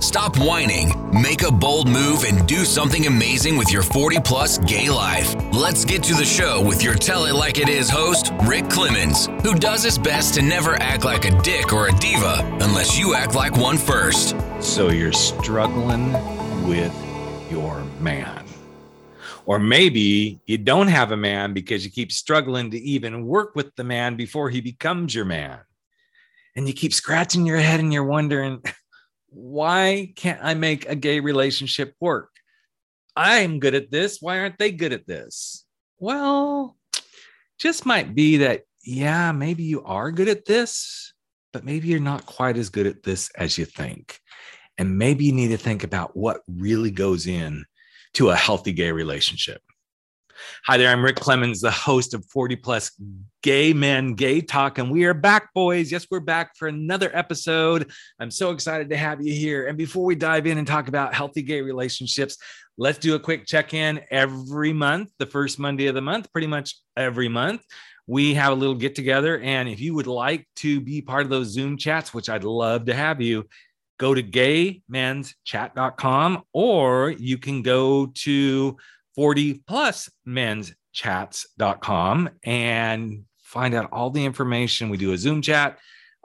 stop whining, make a bold move, and do something amazing with your 40 plus gay life. Let's get to the show with your Tell It Like It Is host, Rick Clemens, who does his best to never act like a dick or a diva unless you act like one first. So you're struggling with your man. Or maybe you don't have a man because you keep struggling to even work with the man before he becomes your man. And you keep scratching your head and you're wondering, why can't I make a gay relationship work? I'm good at this. Why aren't they good at this? Well, just might be that, yeah, maybe you are good at this, but maybe you're not quite as good at this as you think. And maybe you need to think about what really goes in to a healthy gay relationship. Hi there, I'm Rick Clemens, the host of 40 Plus Gay Men Gay Talk, and we are back, boys. Yes, we're back for another episode. I'm so excited to have you here. And before we dive in and talk about healthy gay relationships, let's do a quick check in every month, the first Monday of the month, pretty much every month. We have a little get together. And if you would like to be part of those Zoom chats, which I'd love to have you, go to gaymenschat.com or you can go to 40 plus men's chats.com and find out all the information. We do a Zoom chat.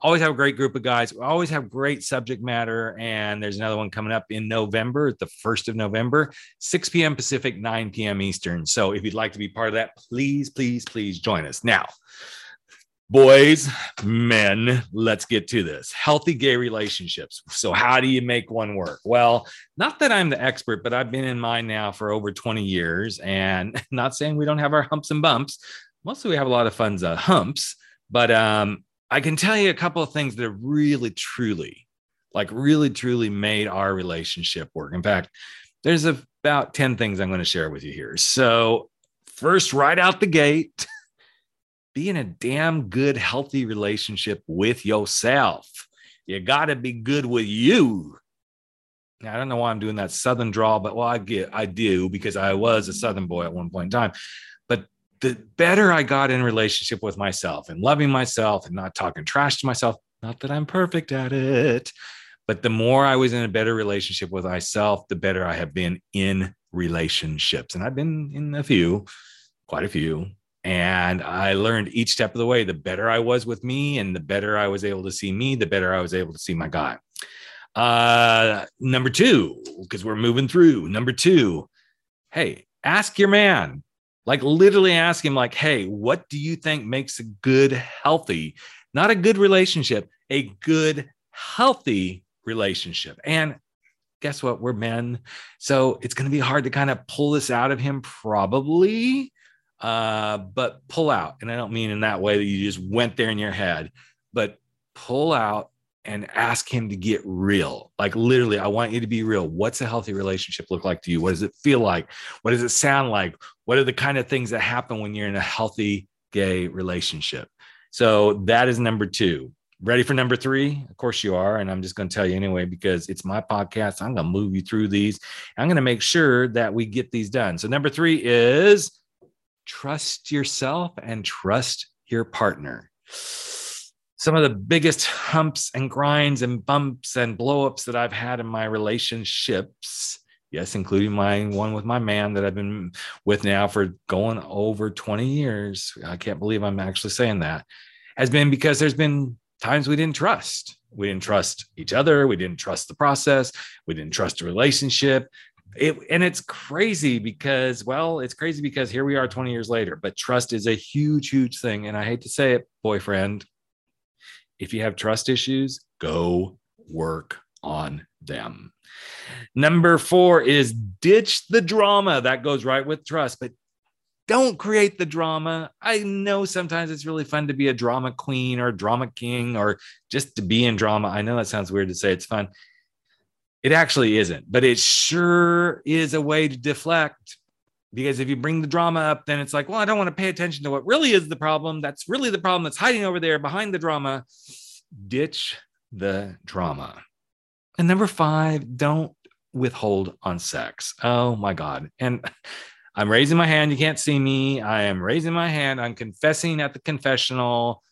Always have a great group of guys. We always have great subject matter. And there's another one coming up in November, the 1st of November, 6 p.m. Pacific, 9 p.m. Eastern. So if you'd like to be part of that, please, please, please join us. Now, boys, men, let's get to this. Healthy gay relationships. So, how do you make one work? Well, not that I'm the expert, but I've been in mine now for over 20 years. And not saying we don't have our humps and bumps. Mostly we have a lot of fun uh, humps, but um, I can tell you a couple of things that have really, truly, like really, truly made our relationship work. In fact, there's about 10 things I'm going to share with you here. So, first, right out the gate, be in a damn good, healthy relationship with yourself. You got to be good with you. Now, I don't know why I'm doing that Southern drawl, but well, I get, I do because I was a Southern boy at one point in time. But the better I got in relationship with myself and loving myself and not talking trash to myself, not that I'm perfect at it, but the more I was in a better relationship with myself, the better I have been in relationships. And I've been in a few, quite a few, and I learned each step of the way, the better I was with me and the better I was able to see me, the better I was able to see my guy. Uh, number two, because we're moving through. Number two, hey, ask your man, like literally ask him, like, hey, what do you think makes a good, healthy, not a good relationship, a good, healthy relationship? And guess what? We're men. So it's going to be hard to kind of pull this out of him, probably uh, but pull out. And I don't mean in that way that you just went there in your head, but pull out and ask him to get real. Like literally, I want you to be real. What's a healthy relationship look like to you? What does it feel like? What does it sound like? What are the kind of things that happen when you're in a healthy gay relationship? So that is number two. Ready for number three? Of course you are. And I'm just going to tell you anyway, because it's my podcast. I'm going to move you through these. I'm going to make sure that we get these done. So number three is trust yourself and trust your partner. Some of the biggest humps and grinds and bumps and blowups that I've had in my relationships, yes, including my one with my man that I've been with now for going over 20 years. I can't believe I'm actually saying that, has been because there's been times we didn't trust. We didn't trust each other. We didn't trust the process. We didn't trust the relationship it and it's crazy because well it's crazy because here we are 20 years later but trust is a huge huge thing and i hate to say it boyfriend if you have trust issues go work on them number four is ditch the drama that goes right with trust but don't create the drama. I know sometimes it's really fun to be a drama queen or drama king or just to be in drama. I know that sounds weird to say it's fun. It actually isn't, but it sure is a way to deflect. Because if you bring the drama up, then it's like, well, I don't want to pay attention to what really is the problem. That's really the problem that's hiding over there behind the drama. Ditch the drama. And number five, don't withhold on sex. Oh my God. And I'm raising my hand. You can't see me. I am raising my hand. I'm confessing at the confessional.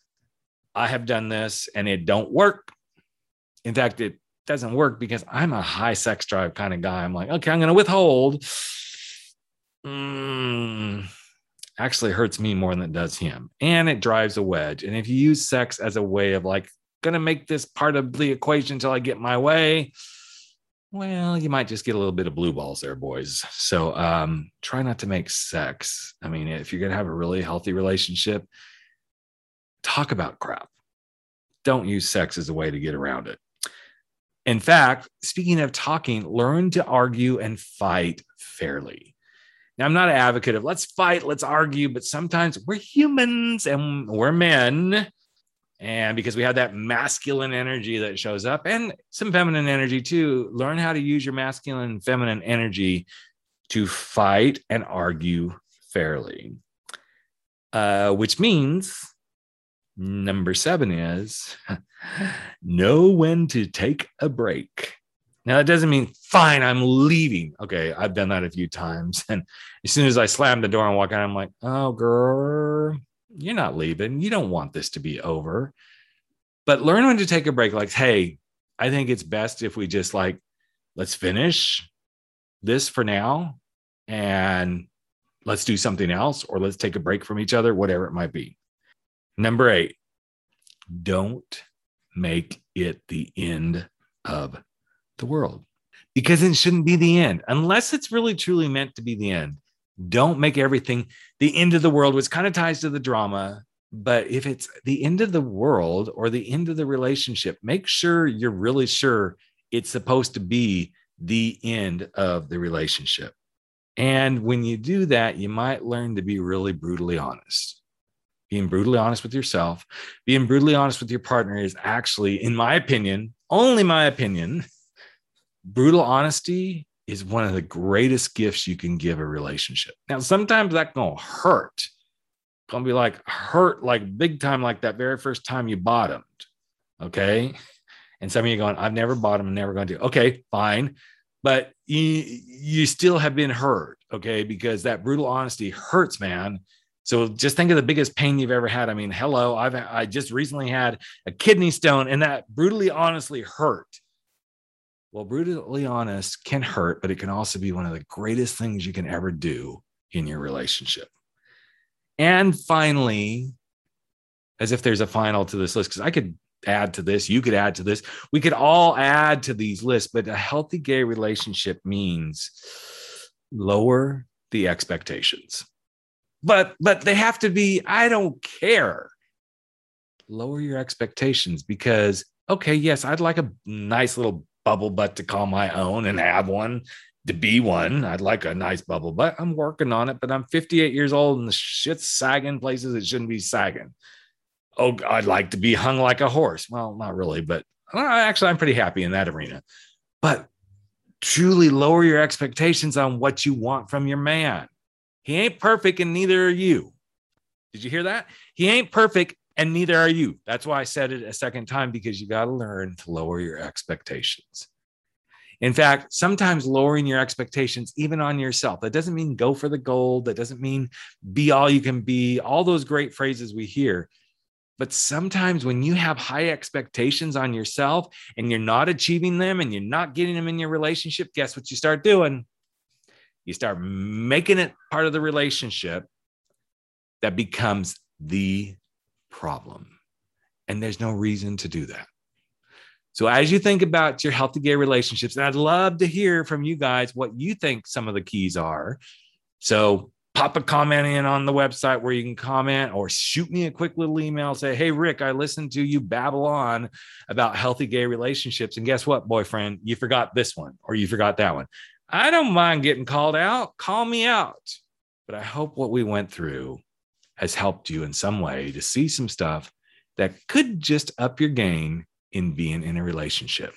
I have done this and it don't work. In fact, it doesn't work because I'm a high sex drive kind of guy. I'm like, okay, I'm going to withhold. Mm, actually hurts me more than it does him. And it drives a wedge. And if you use sex as a way of like, going to make this part of the equation until I get my way, well, you might just get a little bit of blue balls there, boys. So um, try not to make sex. I mean, if you're going to have a really healthy relationship, talk about crap. Don't use sex as a way to get around it. In fact, speaking of talking, learn to argue and fight fairly. Now, I'm not an advocate of let's fight, let's argue, but sometimes we're humans and we're men and because we have that masculine energy that shows up and some feminine energy too, learn how to use your masculine and feminine energy to fight and argue fairly. Uh, which means number seven is know when to take a break. Now, that doesn't mean fine, I'm leaving. Okay, I've done that a few times. And as soon as I slam the door and walk out, I'm like, oh, girl, you're not leaving. You don't want this to be over. But learn when to take a break. Like, hey, I think it's best if we just like, let's finish this for now and let's do something else or let's take a break from each other, whatever it might be. Number eight, don't make it the end of the world because it shouldn't be the end unless it's really truly meant to be the end. Don't make everything the end of the world, which kind of ties to the drama. But if it's the end of the world or the end of the relationship, make sure you're really sure it's supposed to be the end of the relationship. And when you do that, you might learn to be really brutally honest. Being brutally honest with yourself, being brutally honest with your partner is actually, in my opinion, only my opinion, brutal honesty is one of the greatest gifts you can give a relationship. Now, sometimes that's gonna hurt. Gonna be like hurt like big time, like that very first time you bottomed. Okay. And some of you going, I've never bottomed, I'm never going to. Okay, fine. But you you still have been hurt, okay, because that brutal honesty hurts, man. So just think of the biggest pain you've ever had. I mean, hello, I've I just recently had a kidney stone, and that brutally honestly hurt. Well, brutally honest can hurt, but it can also be one of the greatest things you can ever do in your relationship. And finally, as if there's a final to this list, because I could add to this, you could add to this, we could all add to these lists, but a healthy gay relationship means lower the expectations. But but they have to be, I don't care. Lower your expectations because okay, yes, I'd like a nice little bubble butt to call my own and have one to be one. I'd like a nice bubble butt. I'm working on it, but I'm 58 years old and the shit's sagging places it shouldn't be sagging. Oh, I'd like to be hung like a horse. Well, not really, but actually, I'm pretty happy in that arena. But truly lower your expectations on what you want from your man. He ain't perfect, and neither are you. Did you hear that? He ain't perfect, and neither are you. That's why I said it a second time because you got to learn to lower your expectations. In fact, sometimes lowering your expectations, even on yourself, that doesn't mean go for the gold. That doesn't mean be all you can be, all those great phrases we hear. But sometimes when you have high expectations on yourself and you're not achieving them and you're not getting them in your relationship, guess what you start doing? You start making it part of the relationship that becomes the problem. And there's no reason to do that. So, as you think about your healthy gay relationships, and I'd love to hear from you guys what you think some of the keys are. So, pop a comment in on the website where you can comment or shoot me a quick little email. Say, hey, Rick, I listened to you babble on about healthy gay relationships. And guess what, boyfriend? You forgot this one or you forgot that one. I don't mind getting called out. Call me out. But I hope what we went through has helped you in some way to see some stuff that could just up your game in being in a relationship.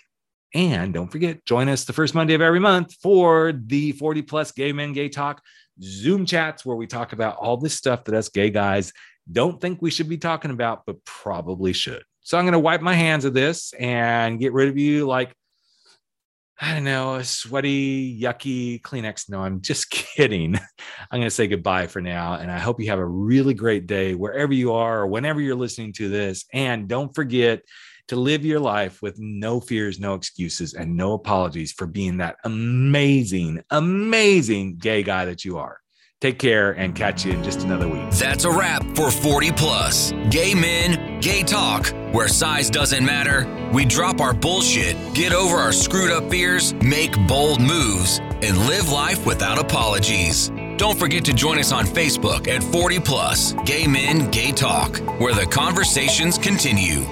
And don't forget, join us the first Monday of every month for the 40 plus gay men gay talk Zoom chats where we talk about all this stuff that us gay guys don't think we should be talking about, but probably should. So I'm going to wipe my hands of this and get rid of you like, I don't know, a sweaty, yucky Kleenex. No, I'm just kidding. I'm going to say goodbye for now. And I hope you have a really great day wherever you are or whenever you're listening to this. And don't forget to live your life with no fears, no excuses, and no apologies for being that amazing, amazing gay guy that you are. Take care and catch you in just another week. That's a wrap for 40 Plus. Gay men, gay talk, where size doesn't matter. We drop our bullshit, get over our screwed up fears, make bold moves, and live life without apologies. Don't forget to join us on Facebook at 40 Plus, Gay Men, Gay Talk, where the conversations continue.